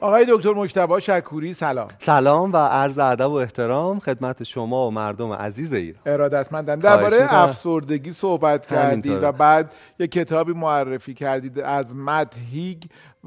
آقای دکتر مجتبی شکوری سلام. سلام و عرض ادب و احترام خدمت شما و مردم عزیز ایران. ارادتمندم. درباره افسردگی صحبت کردید و بعد یه کتابی معرفی کردید از مد هیگ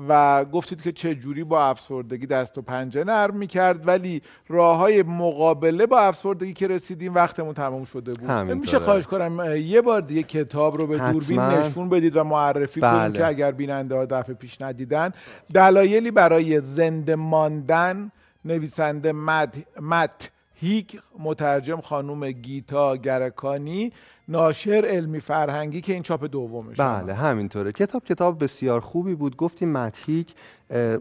و گفتید که چه جوری با افسردگی دست و پنجه نرم می‌کرد ولی راه های مقابله با افسردگی که رسیدیم وقتمون تمام شده بود. میشه خواهش کنم یه بار دیگه کتاب رو به دوربین نشون بدید و معرفی بله. کنید که اگر بیننده ها دفعه پیش ندیدن. دلایلی برای زنده ماندن نویسنده مت, مت هیک مترجم خانوم گیتا گرکانی. ناشر علمی فرهنگی که این چاپ دومش بله همینطوره. کتاب کتاب بسیار خوبی بود. گفتیم متهیک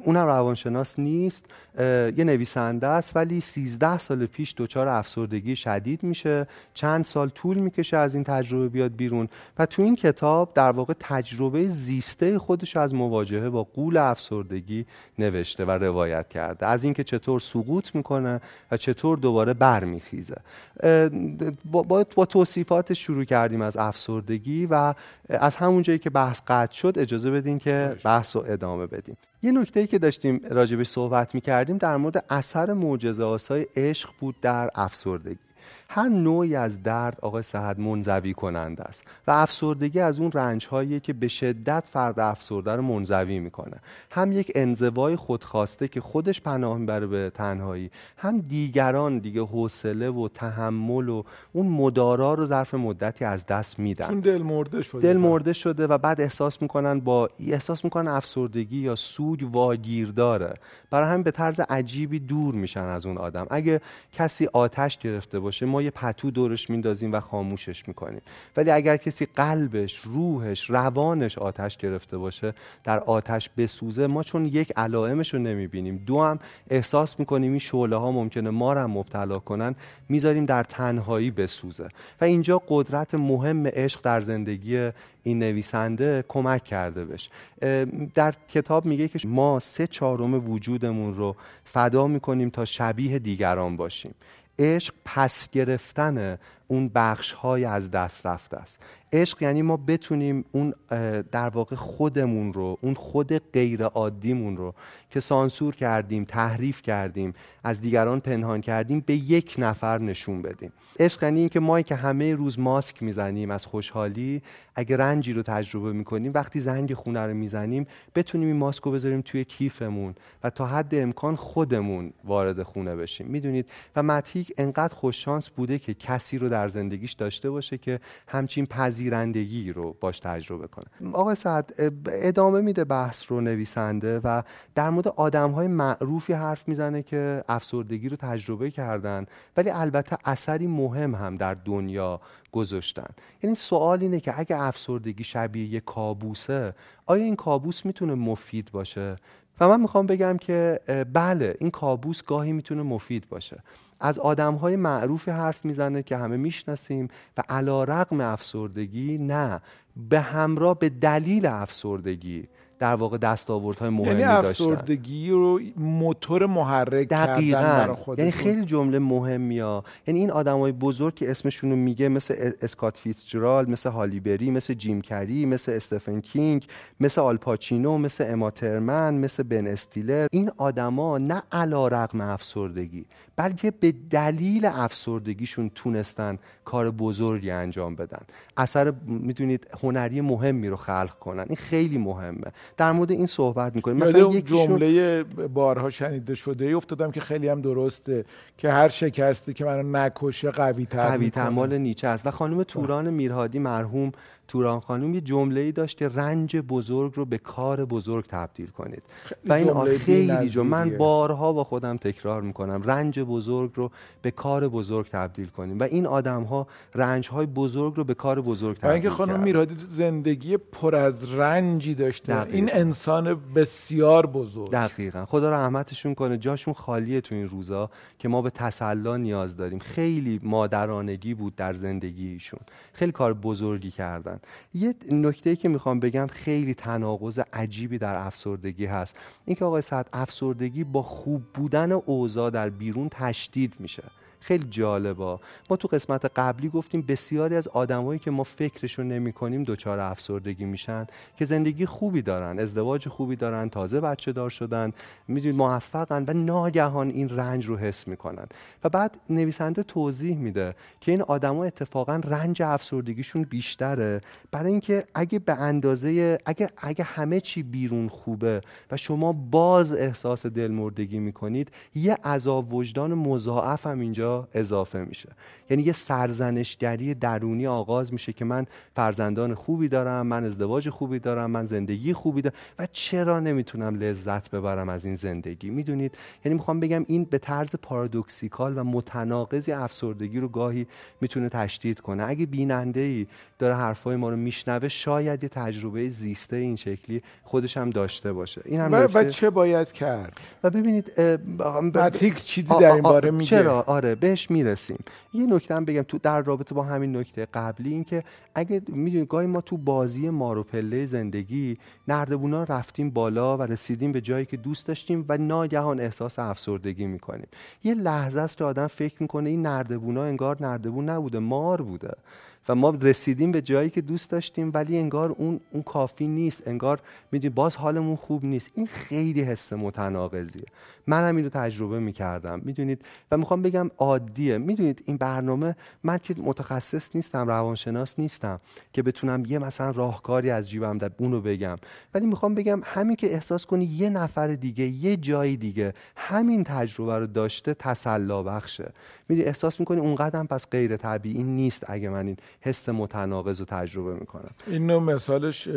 اونم روانشناس نیست یه نویسنده است ولی 13 سال پیش دچار افسردگی شدید میشه. چند سال طول می‌کشه از این تجربه بیاد بیرون. و تو این کتاب در واقع تجربه زیسته خودش از مواجهه با قول افسردگی نوشته و روایت کرده. از اینکه چطور سقوط می‌کنه و چطور دوباره برمیخیزه. با, با توصیفات شروع کردیم از افسردگی و از همون جایی که بحث قطع شد اجازه بدین که بحث رو ادامه بدیم. یه نکته ای که داشتیم راجبش صحبت می کردیم در مورد اثر معجزه آسای عشق بود در افسردگی. هر نوعی از درد آقای صحت منزوی کننده است و افسردگی از اون رنج هایی که به شدت فرد افسرده رو منزوی می‌کنه. هم یک انزوای خودخواسته که خودش پناه می‌بره به تنهایی هم دیگران دیگه حوصله و تحمل و اون مدارا رو ظرف مدتی از دست میدن. چون دل مرده شده. دل مرده شده و بعد احساس می‌کنن با احساس می‌کنن افسردگی یا سوگ واگیر داره. برای همین به طرز عجیبی دور میشن از اون آدم. اگه کسی آتش گرفته باشه ما یه پتو دورش میندازیم و خاموشش می‌کنیم. ولی اگر کسی قلبش روحش روانش آتش گرفته باشه در آتش بسوزه ما چون یک علائمش رو نمی‌بینیم. دو هم احساس می‌کنیم این شعله ها ممکنه ما رو مبتلا کنن می‌ذاریم در تنهایی بسوزه. و اینجا قدرت مهم عشق در زندگی این نویسنده کمک کرده بش در کتاب میگه که ما سه چهارم وجودمون رو فدا می‌کنیم تا شبیه دیگران باشیم. عشق پس گرفتن اون بخش های از دست رفته است. عشق یعنی ما بتونیم اون در واقع خودمون رو اون خود غیر عادیمون رو که سانسور کردیم تحریف کردیم از دیگران پنهان کردیم به یک نفر نشون بدیم. عشق یعنی اینکه ما که همه روز ماسک می‌زنیم از خوشحالی اگه رنجی رو تجربه می‌کنیم وقتی زنگ خونه رو می‌زنیم بتونیم این ماسک رو بذاریم توی کیفمون و تا حد امکان خودمون وارد خونه بشیم. می‌دونید؟ و متیک انقدر خوششانس بوده که کسی رو زندگیش داشته باشه که همچین پذیرندگی رو باش تجربه کنه. آقای سعد ادامه میده بحث رو نویسنده و در مورد آدم های معروفی حرف می‌زنه که افسردگی رو تجربه کردن ولی البته اثری مهم هم در دنیا گذاشتن. یعنی سوال اینه که اگه افسردگی شبیه یه کابوسه آیا این کابوس می‌تونه مفید باشه؟ و من می‌خوام بگم که بله این کابوس گاهی می‌تونه مفید باشه. از آدم های معروفی حرف می‌زنه که همه می‌شناسیم و علا رقم افسردگی نه به همراه به دلیل افسردگی. در واقع دستاوردهای مهمی یعنی افسردگی رو موتور محرک دقیقاً. یعنی خیلی جمله مهمی ها یعنی این آدمای بزرگ که اسمشون رو میگه مثل اسکات فیتزجرال مثل هالیبری مثل جیم کری مثل استفن کینگ مثل آلپاچینو مثل اماترمن مثل بن استیلر این آدما نه علا رقم افسردگی بلکه به دلیل افسردگیشون تونستن کار بزرگی انجام بدن. اثر می‌دونید هنری مهمی رو خلق کنن. این خیلی مهمه. در مورد این صحبت می‌کنیم. مثلا یک جمله بارها شنیده شده ای افتادم که خیلی هم درسته که هر شکستی که منو نکشه قوی تر قوی تمال نیچه است. و خانم توران میرهادی مرحوم توران خانم یه جمله ای داشت که رنج بزرگ رو به کار بزرگ تبدیل کنید. و این خیلی جو من بارها با خودم تکرار می‌کنم رنج بزرگ رو به کار بزرگ تبدیل کنیم. و این آدم ها رنج های بزرگ رو به کار بزرگ تبدیل اینکه خانم میرادی زندگی پر از رنجی داشته این انسان بسیار بزرگ. دقیقا. خدا رحمتشون کنه جاشون خالیه تو این روزا که ما به تسلا نیاز داریم. خیلی مادرانگی بود در زندگیشون. خیلی کار بزرگی کردن. یه نکته که می‌خوام بگم خیلی تناقض عجیبی در افسردگی هست. اینکه آقای سعد افسردگی با خوب بودن اوضاع در بیرون تشدید میشه. خیلی جالبا ما تو قسمت قبلی گفتیم بسیاری از آدمایی که ما فکرشو نمی‌کنیم دچار افسردگی میشن که زندگی خوبی دارن ازدواج خوبی دارن تازه بچه دار شدن می‌دونید موفقن و ناگهان این رنج رو حس می‌کنن. و بعد نویسنده توضیح میده که این آدما اتفاقا رنج افسردگیشون بیشتره. برای اینکه اگه به اندازه اگه اگه همه چی بیرون خوبه و شما باز احساس دلمردگی می‌کنید یه عذاب وجدان مضاعف هم اینجا اضافه میشه. یعنی یه سرزنشگری درونی آغاز میشه که من فرزندان خوبی دارم من ازدواج خوبی دارم من زندگی خوبی دارم و چرا نمی‌تونم لذت ببرم از این زندگی؟ می‌دونید؟ یعنی می‌خوام بگم این به طرز پارادوکسیکال و متناقضی افسردگی رو گاهی می‌تونه تشدید کنه. اگه بیننده ای داره حرفای ما رو میشنوه شاید یه تجربه زیسته این شکلی خودش هم داشته باشه. این هم و, و چه باید کرد؟ و ببینید هیچ چیزی در این باره میگه. چرا؟ آره بهش می‌رسیم. یه نکته هم بگم تو در رابطه با همین نکته قبلی این که اگه می‌دونید گاهی ما تو بازی مارو پله زندگی نردبونا رفتیم بالا و رسیدیم به جایی که دوست داشتیم و ناگهان احساس افسردگی می‌کنیم. یه لحظه است که آدم فکر می‌کنه این نردبونا انگار نردبون نبوده مار بوده. و ما رسیدیم به جایی که دوست داشتیم ولی انگار اون اون کافی نیست. انگار می‌دونی باز حالمون خوب نیست. این خیلی حس متناقضیه. من هم اینو تجربه می‌کردم. می‌دونید؟ و می‌خوام بگم عادیه. می‌دونید؟ این برنامه من که متخصص نیستم روانشناس نیستم که بتونم یه مثلا راهکاری از جیبم در اونو بگم. ولی می‌خوام بگم همین که احساس کنی یه نفر دیگه یه جای دیگه همین تجربه رو داشته تسلا بخشه. می‌دونی؟ احساس می‌کنی اونقدر پس غیر طبیعی نیست اگه من این حس متناقض رو تجربه می‌کنم. این نوع مثالش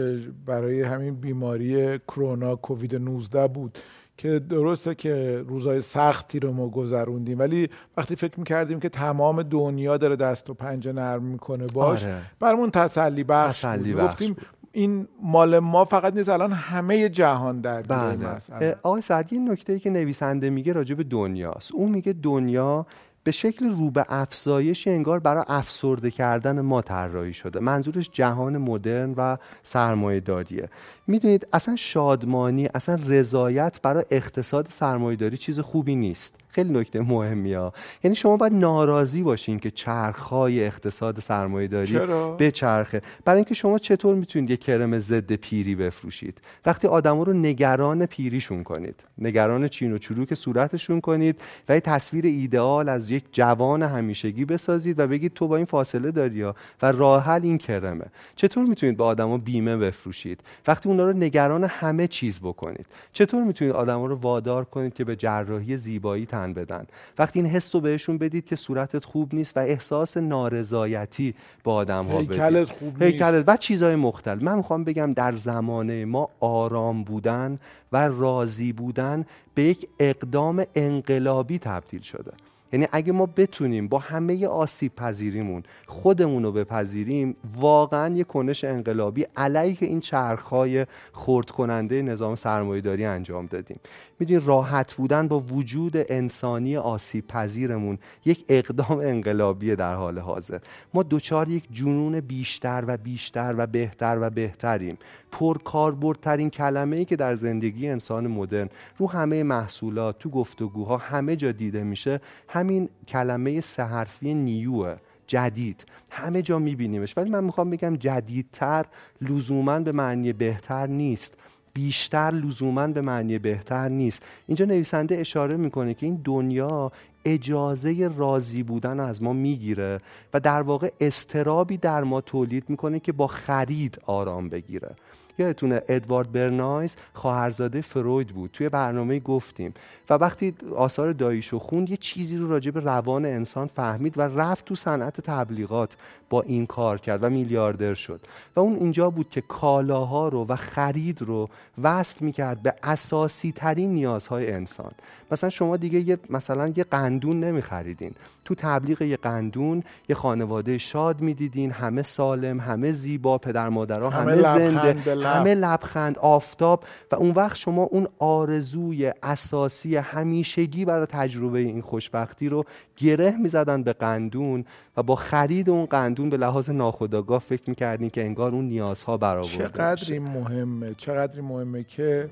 برای همین بیماری کرونا کووید 19 بود که درسته که روزای سختی رو ما گذروندیم ولی وقتی فکر می‌کردیم که تمام دنیا داره دست و پنجه نرم می‌کنه باش آره. برمون تسلی بخش, تسلی بخش گفتیم این مال ما فقط نیست الان همه جهان در بله. آقای سعدی این نکته ای که نویسنده میگه راجع به دنیاست. اون میگه دنیا به شکل رو به افزایش انگار برای افسرده کردن ما طراحی شده. منظورش جهان مدرن و سرمایه داریه می‌دونید اصلا شادمانی اصلا رضایت برای اقتصاد سرمایهداری چیز خوبی نیست. خیلی نکته مهمی ها. یعنی شما باید ناراضی باشین که چرخهای اقتصاد سرمایهداری به چرخه برای اینکه شما چطور می‌تونید یه کرم ضد پیری بفروشید؟ وقتی آدما رو نگران پیریشون کنید. نگران چین و چروک صورتشون کنید و یه تصویر ایدئال از یک جوان همیشگی بسازید و بگید تو با این فاصله داری و راه حل این کرمه. چطور می‌تونید به آدما بیمه بفروشید؟ وقتی اونا رو نگران همه چیز بکنید. چطور می‌تونید آدما رو وادار کنید که به جراحی زیبایی تن بدن. وقتی این حس رو بهشون بدید که صورتت خوب نیست و احساس نارضایتی با آدم ها بدید. خوب نیست. و چیزهای مختلف. من می‌خوام بگم در زمانه ما آرام بودن و راضی بودن به یک اقدام انقلابی تبدیل شده. یعنی اگه ما بتونیم با همه آسیب پذیریمون خودمون رو بپذیریم واقعا یه کنش انقلابی علیه این چرخهای خرد کننده نظام سرمایهداری انجام دادیم. می‌دونی راحت بودن با وجود انسانی آسیب پذیرمون یک اقدام انقلابی در حال حاضر. ما دوچار یک جنون بیشتر و بیشتر و بهتر و بهتریم. پرکاربردترین کلمه ای که در زندگی انسان مدرن رو همه محصولات تو گفتگوها همه جا دیده میشه همین کلمه سه حرفی نیوه جدید. همه جا میبینیمش. ولی من می‌خوام بگم جدیدتر لزوما به معنی بهتر نیست. بیشتر لزوما به معنی بهتر نیست. اینجا نویسنده اشاره می‌کنه که این دنیا اجازه راضی بودن از ما می‌گیره و در واقع استرابی در ما تولید می‌کنه که با خرید آرام بگیره. یادتونه ادوارد برنایز خواهرزاده فروید بود. توی برنامه گفتیم. و وقتی آثار داییشو خوند یه چیزی رو راجع به روان انسان فهمید و رفت تو صنعت تبلیغات با این کار کرد و میلیاردر شد. و اون اینجا بود که کالاها رو و خرید رو وصل می‌کرد به اساسی ترین نیازهای انسان. مثلا شما دیگه یه مثلا یه قندون نمیخریدین. تو تبلیغ یه قندون یه خانواده شاد می‌دیدین همه سالم همه زیبا پدر مادرها همه, همه زنده همه لبخند آفتاب و اون وقت شما اون آرزوی اساسی همیشگی برای تجربه این خوشبختی رو گره می‌زدن به قندون و با خرید اون قندون به لحاظ ناخودآگاه فکر می‌کردین که انگار اون نیازها برآورده چقدر این مهمه چقدر مهمه که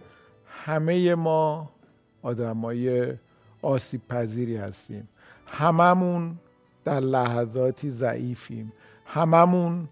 همه ما آدمای آسیب پذیری هستیم. هممون در لحظاتی ضعیفیم. هممون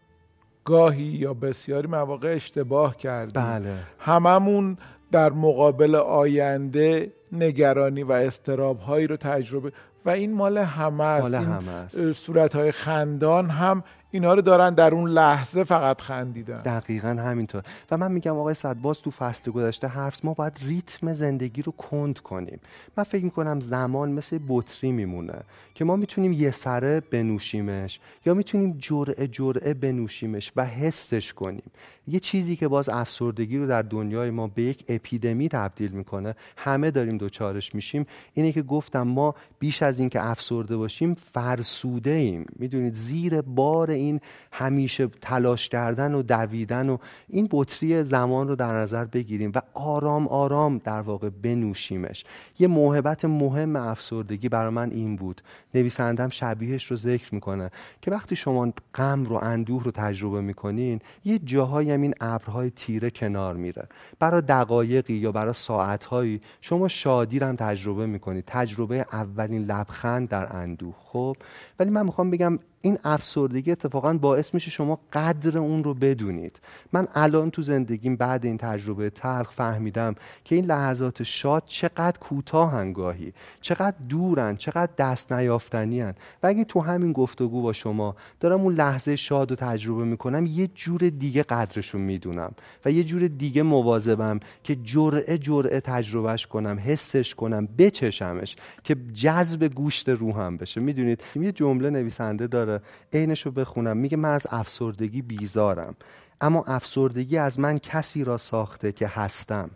گاهی یا بسیاری مواقع اشتباه کردیم. بله. هممون در مقابل آینده نگرانی و استراب هایی رو تجربه و این مال همه است, همه صورت های خندان هم اینا رو دارن در اون لحظه فقط خندیدن. دقیقا همینطور. و من میگم آقای صد باز تو فصل گذشته حرف ما باید ریتم زندگی رو کند کنیم. من فکر می‌کنم زمان مثل بطری میمونه که ما می‌تونیم یه سره بنوشیمش یا می‌تونیم جرعه جرعه بنوشیمش و حسش کنیم. یه چیزی که باز افسردگی رو در دنیای ما به یک اپیدمی تبدیل می‌کنه همه داریم دوچارش میشیم. اینه که گفتم ما بیش از اینکه افسرده باشیم فرسوده ایم می‌دونید زیر بار این همیشه تلاش کردن و دویدن و این بطری زمان رو در نظر بگیریم و آرام آرام در واقع بنوشیمش. یه موهبت مهم افسردگی برای من این بود. نویسندم شبیهش رو ذکر می‌کنه که وقتی شما غم رو اندوه رو تجربه می‌کنین یه جاهایی هم این ابرهای تیره کنار میره. برای دقایقی یا برای ساعتهایی شما شادی رو تجربه می‌کنید. تجربه اولین لبخند در اندوه. خب ولی من می‌خوام بگم این افسردگی اتفاقا باعث میشه شما قدر اون رو بدونید. من الان تو زندگیم بعد این تجربه تلخ فهمیدم که این لحظات شاد چقدر کوتاه هنگاهی چقدر دورن چقدر دست نیافتنی هن. و اگه تو همین گفتگو با شما دارم اون لحظه شاد رو تجربه می‌کنم یه جور دیگه قدرش رو می‌دونم و یه جور دیگه مواظبم که جرعه جرعه تجربهش کنم حسش کنم بچشمش که جذب گوشت روحم بشه. می‌دونید؟ یه جمله نویسنده داره عینش رو بخونم. میگه من از افسردگی بیزارم. اما افسردگی از من کسی را ساخته که هستم.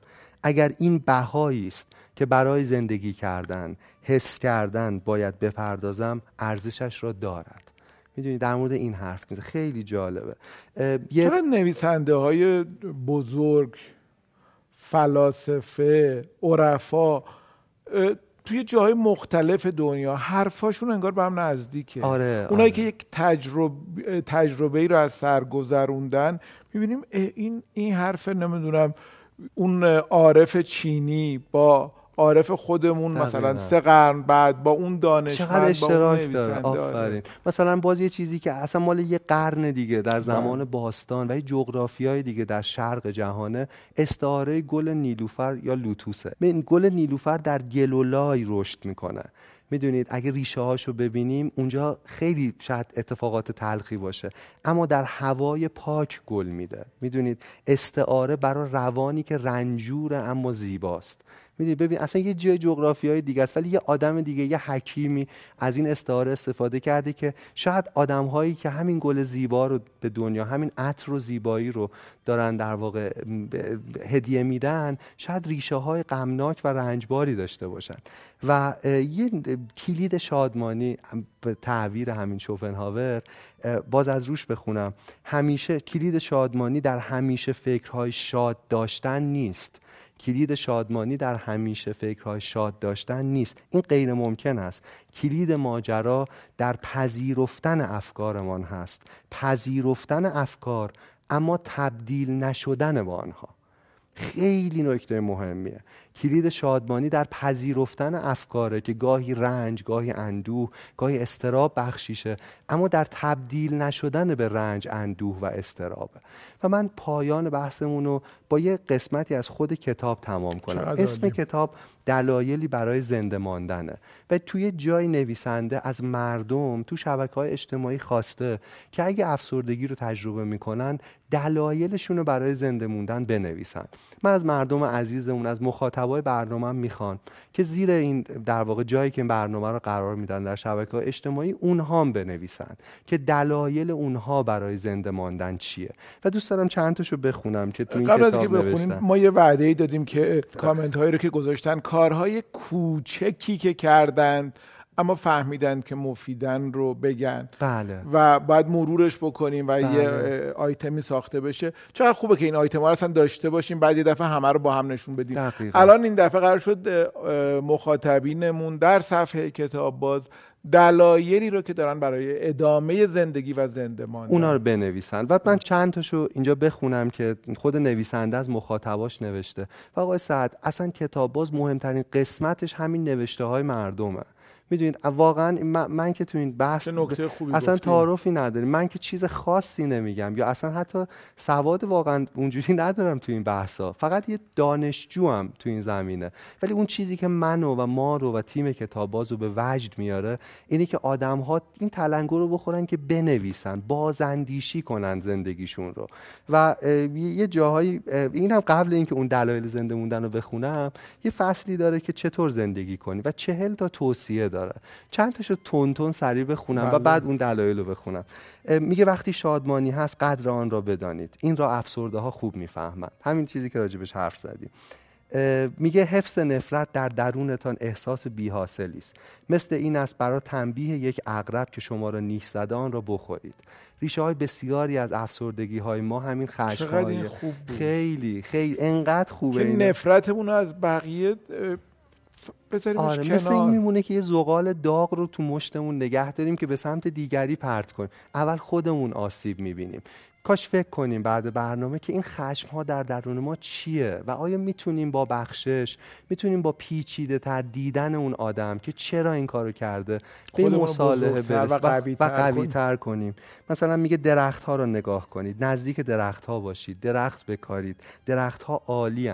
اگر این بهایی است که برای زندگی کردن حس کردن باید بپردازم ارزشش را دارد. می‌دونی در مورد این حرف میزه خیلی جالبه. یه... نویسنده های بزرگ فلاسفه عرفا توی جاهای مختلف دنیا حرفاشون انگار به هم نزدیکه آره، اونایی آره. که یک تجربه تجربه ای رو از سر گذروندن می‌بینیم این این حرف نمی‌دونم اون عارف چینی با عارف خودمون مثلا سه قرن بعد با اون دانش چقدر اشتراک داره. آفرین. مثلا باز یه چیزی که اصلا مال یه قرن دیگه در زمان بله. باستان و یه جغرافیای دیگه در شرق جهانه استعاره گل نیلوفر یا لوتوسه. این گل نیلوفر در گلولای رشد می‌کنه. می‌دونید اگه ریشه هاشو ببینیم اونجا خیلی شاید اتفاقات تلخی باشه. اما در هوای پاک گل میده. می‌دونید استعاره برای روانی که رنجور اما زیباست. می‌دونی ببین اصلا یه جای جغرافیای دیگه است ولی یه آدم دیگه یه حکیمی از این استعاره استفاده کرده که شاید آدم هایی که همین گل زیبا رو به دنیا همین عطر و زیبایی رو دارن در واقع هدیه میدن شاید ریشه های غمناک و رنجباری داشته باشن. و یه کلید شادمانی به تعبیر همین شوپنهاور باز از روش بخونم. همیشه کلید شادمانی در همیشه فکرهای شاد داشتن نیست. کلید شادمانی در همیشه فکرهای شاد داشتن نیست. این غیر ممکن است. کلید ماجرا در پذیرفتن افکارمان هست. پذیرفتن افکار اما تبدیل نشدن با آنها. خیلی نکته مهمیه. کلید شادمانی در پذیرفتن افکاره که گاهی رنج گاهی اندوه گاهی استراب بخشیشه اما در تبدیل نشدن به رنج اندوه و استرابه و من پایان بحثمون رو با یه قسمتی از خود کتاب تمام کنم. اسم کتاب دلایلی برای زنده ماندنه. و توی جای نویسنده از مردم تو شبکه های اجتماعی خواسته که اگه افسردگی رو تجربه می‌کنن دلایلشون رو برای زنده موندن بنویسن. من از مردم عزیزمون از مخاطبای برنامه می‌خوان که زیر این در واقع جایی که این برنامه رو قرار میدن در شبکه های اجتماعی اونها هم بنویسن که دلایل اونها برای زنده ماندن چیه. و دوست دارم چند تاشو بخونم که تو این قبل از که بخونیم ما یه وعده ای دادیم که کامنت هایی رو که گذاشتن کارهای کوچکی که کردن اما فهمیدن که مفیدن رو بگن. بله. و باید مرورش بکنیم و بله. یه آیتمی ساخته بشه. چقدر خوبه که این آیتم ها رو اصلا داشته باشیم بعد یه دفعه همه رو با هم نشون بدیم. دقیقا. الان این دفعه قرار شد مخاطبینمون در صفحه کتاب باز دلایلی رو که دارن برای ادامه زندگی و زنده ماندن. اونا رو بنویسن. و من چند تاشو اینجا بخونم که خود نویسنده از مخاطباش نوشته. و آقای سعد اصلا کتاب باز مهمترین قسمتش همین نوشته های مردمه. می‌دونید واقعا من, که تو این بحث اصلا تعارفی نداریم. من که چیز خاصی نمیگم. یا اصلا حتی سواد واقعا اونجوری ندارم تو این بحثا. فقط یه دانشجو هم تو این زمینه. ولی اون چیزی که منو و ما رو و تیم کتاباز رو به وجد میاره اینه که آدم ها این تلنگر رو بخورن که بنویسن بازاندیشی کنن زندگیشون رو. و یه جاهایی این هم قبل اینکه اون دلایل زنده موندن رو بخونم یه فصلی داره که چطور زندگی کنی و چهل تا توصیه داره. چند تاشو تون تون سریع بخونم و بله. بعد اون دلایل رو بخونم. میگه وقتی شادمانی هست قدر آن را بدانید. این را افسرده ها خوب می‌فهمند. همین چیزی که راجبش حرف زدیم. میگه حفظ نفرت در درونتان احساس بیحاصلی است. مثل این است برای تنبیه یک اغرب که شما را نیش زده آن را بخورید. ریشه های بسیاری از افسردگی های ما همین خشم خیلی خیلی انقدر خوبه. که نفرتمون از بقیه بذاریمش آره کنار. مثل این میمونه که یه زغال داغ رو تو مشتمون نگه داریم که به سمت دیگری پرت کنیم. اول خودمون آسیب می‌بینیم. کاش فکر کنیم بعد برنامه که این خشم ها در درون ما چیه و آیا می‌تونیم با بخشش می‌تونیم با پیچیده تر دیدن اون آدم که چرا این کارو کرده به مصالحه برس و قوی, تر, کنیم. مثلا میگه درخت ها رو نگاه کنید. نزدیک درخت ها باشید. درخت بکارید درخت ها عالی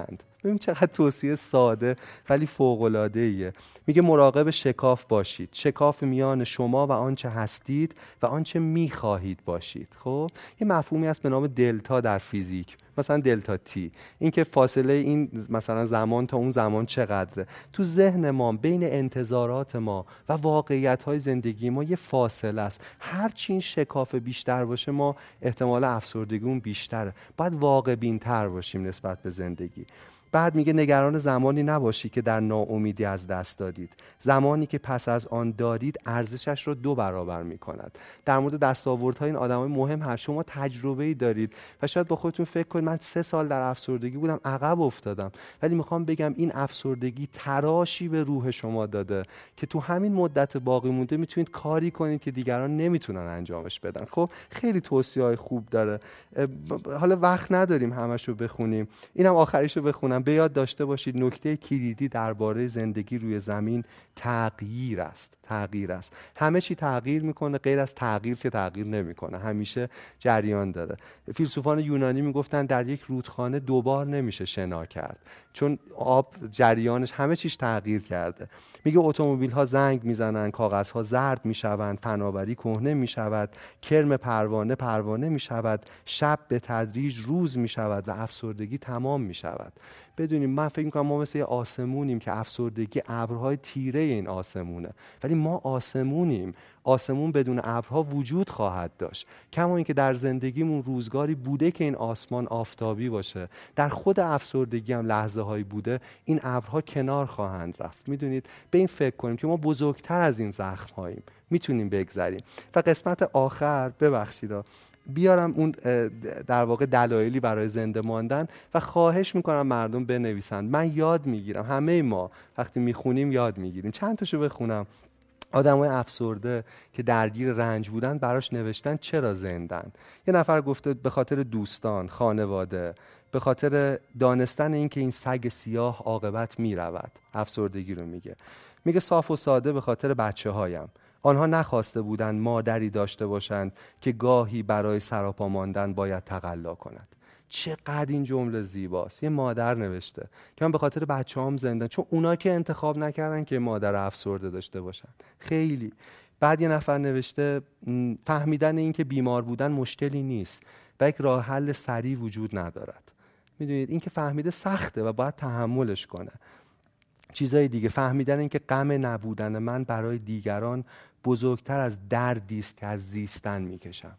ببین چقدر توصیه ساده ولی فوق العاده ایه میگه مراقب شکاف باشید. شکاف میان شما و آنچه هستید و آنچه می‌خواهید باشید. خب؟ یه مفهومی هست به نام دلتا در فیزیک. مثلا دلتا تی. اینکه فاصله این مثلا زمان تا اون زمان چقدره. تو ذهن ما بین انتظارات ما و واقعیت های زندگی ما یه فاصله است. هر چین شکاف بیشتر باشه ما احتمال افسردگی بیشتره. باید واقع بینتر باشیم نسبت به زندگی. بعد میگه نگران زمانی نباشی که در ناامیدی از دست دادید. زمانی که پس از آن دارید ارزشش رو دو برابر می‌کند. در مورد دستاوردهای این آدمای مهم هر شما تجربه ای دارید و شاید با خودتون فکر کنید من سه سال در افسردگی بودم عقب افتادم. ولی می‌خوام بگم این افسردگی تراشی به روح شما داده که تو همین مدت باقی مونده می‌تونید کاری کنید که دیگران نمی‌تونن انجامش بدن. خب خیلی توصیه های خوب داره. حالا وقت نداریم همش رو بخونیم. اینم آخریش رو بخونم. به یاد داشته باشید نکته کلیدی درباره زندگی روی زمین تغییر است. تغییر است. همه چی تغییر می‌کنه غیر از تغییر که تغییر نمی‌کنه. همیشه جریان داره. فیلسوفان یونانی می‌گفتن در یک رودخانه دوبار نمیشه شنا کرد. چون آب جریانش همه چیش تغییر کرده. میگه اتومبیل ها زنگ می‌زنن کاغذ ها زرد می‌شوند فناوری کهنه می‌شود کرم پروانه پروانه می‌شود شب به تدریج روز می‌شود و افسردگی تمام می‌شود. بدونیم من فکر می‌کنم ما مثل یه آسمونیم که افسردگی ابرهای تیره این آسمونه. ولی ما آسمونیم. آسمون بدون ابرها وجود خواهد داشت. کما اینکه در زندگیمون روزگاری بوده که این آسمان آفتابی باشه. در خود افسردگی هم لحظه هایی بوده این ابرها کنار خواهند رفت. می‌دونید؟ به این فکر کنیم که ما بزرگتر از این زخم هاییم می‌تونیم بگذریم. و قسمت آخر ببخشید بیارم اون در واقع دلایلی برای زنده ماندن و خواهش می‌کنم مردم بنویسند. من یاد می‌گیرم. همه ما وقتی می‌خونیم یاد می‌گیریم. چند تاشو بخونم. های افسرده که درگیر رنج بودن براش نوشتن چرا زندن؟ یه نفر گفته به خاطر دوستان خانواده به خاطر دانستن اینکه این سگ سیاه عاقبت می‌رود. افسردگی رو میگه. میگه صاف و ساده به خاطر بچه هایم آنها نخواسته بودند مادری داشته باشند که گاهی برای سراپا ماندن باید تقلا کند. چقدر این جمله زیباست. یه مادر نوشته که من به خاطر بچه هم زندن چون اونا که انتخاب نکردن که مادر افسرده داشته باشن. خیلی. بعد یه نفر نوشته فهمیدن این که بیمار بودن مشکلی نیست و یک راه حل سریع وجود ندارد. می‌دونید این که فهمیده سخته و باید تحملش کنه. چیزای دیگه. فهمیدن اینکه غم نبودن من برای دیگران بزرگتر از دردی است که از زیستن می‌کشم.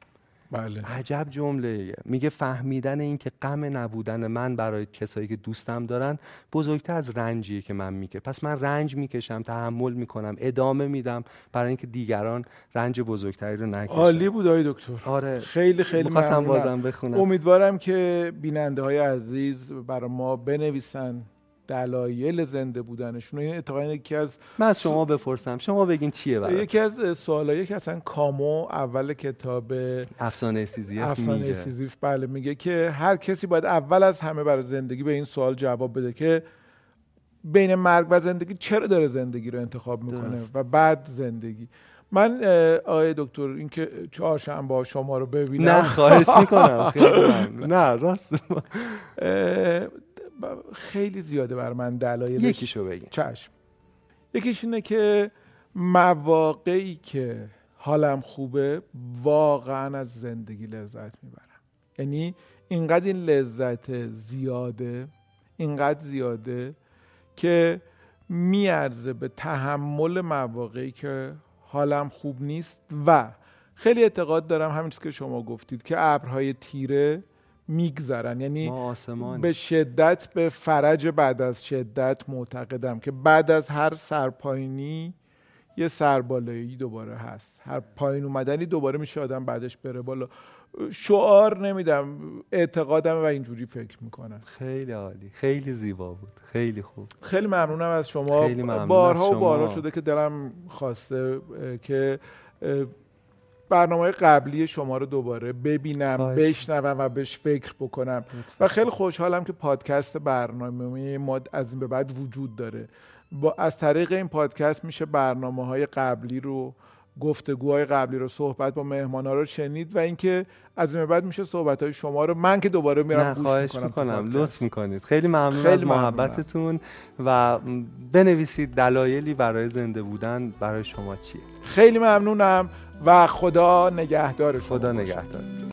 بله. عجب جمله. میگه فهمیدن اینکه غم نبودن من برای کسایی که دوستم دارن بزرگتر از رنجیه که من می‌کشم پس من رنج می‌کشم تحمل می‌کنم ادامه میدم برای اینکه دیگران رنج بزرگتری رو نکشن. عالی بود آقای دکتر. آره. خیلی خیلی ممنونم. بازم بخونم. امیدوارم که بیننده های عزیز برای ما بنویسن. دلایل زنده بودنشون. این اتفاقا یکی از من از شما بپرسم. شما بگین چیه برای یکی از سوالایی که اصلا کامو اول کتاب افسانه سیزیف افسانه میگه. سیزیف بله میگه که هر کسی باید اول از همه برای زندگی به این سوال جواب بده که بین مرگ و زندگی چرا داره زندگی رو انتخاب می‌کنه و بعد زندگی. من آقای دکتر اینکه چهارشنبه با شما رو ببینم. نه خواهش می‌کنم. نه راست. خیلی زیاده بر من دلایل یکیشو بگیم. چشم. یکیش اینه که مواقعی که حالم خوبه واقعا از زندگی لذت می‌برم. یعنی اینقدر این لذت زیاده اینقدر زیاده که میارزه به تحمل مواقعی که حالم خوب نیست و خیلی اعتقاد دارم همین که شما گفتید که ابرهای تیره میگذرن. یعنی به شدت به فرج بعد از شدت معتقدم که بعد از هر سرپایینی یه سربالایی دوباره هست. هر پایین اومدنی دوباره میشه آدم بعدش بره بالا. شعار نمیدم اعتقادم و اینجوری فکر می‌کنم. خیلی عالی. خیلی زیبا بود. خیلی خوب. خیلی ممنونم از شما. خیلی بارها و بارها شده که دلم خواسته که برنامه قبلی شما رو دوباره ببینم بشنوم و بهش فکر بکنم. و خیلی خوشحالم که پادکست برنامه ما از این به بعد وجود داره. با از طریق این پادکست میشه برنامه های قبلی رو گفتگوهای قبلی رو صحبت با مهمان ها رو شنید و اینکه از این بعد میشه صحبت های شما رو من که دوباره میرم گوش خواهش می‌کنم لطف می‌کنید. خیلی ممنون خیلی از محبتتون و بنویسید دلایلی برای زنده بودن برای شما چیه. خیلی ممنونم و خدا نگهدار خدا نگهدار.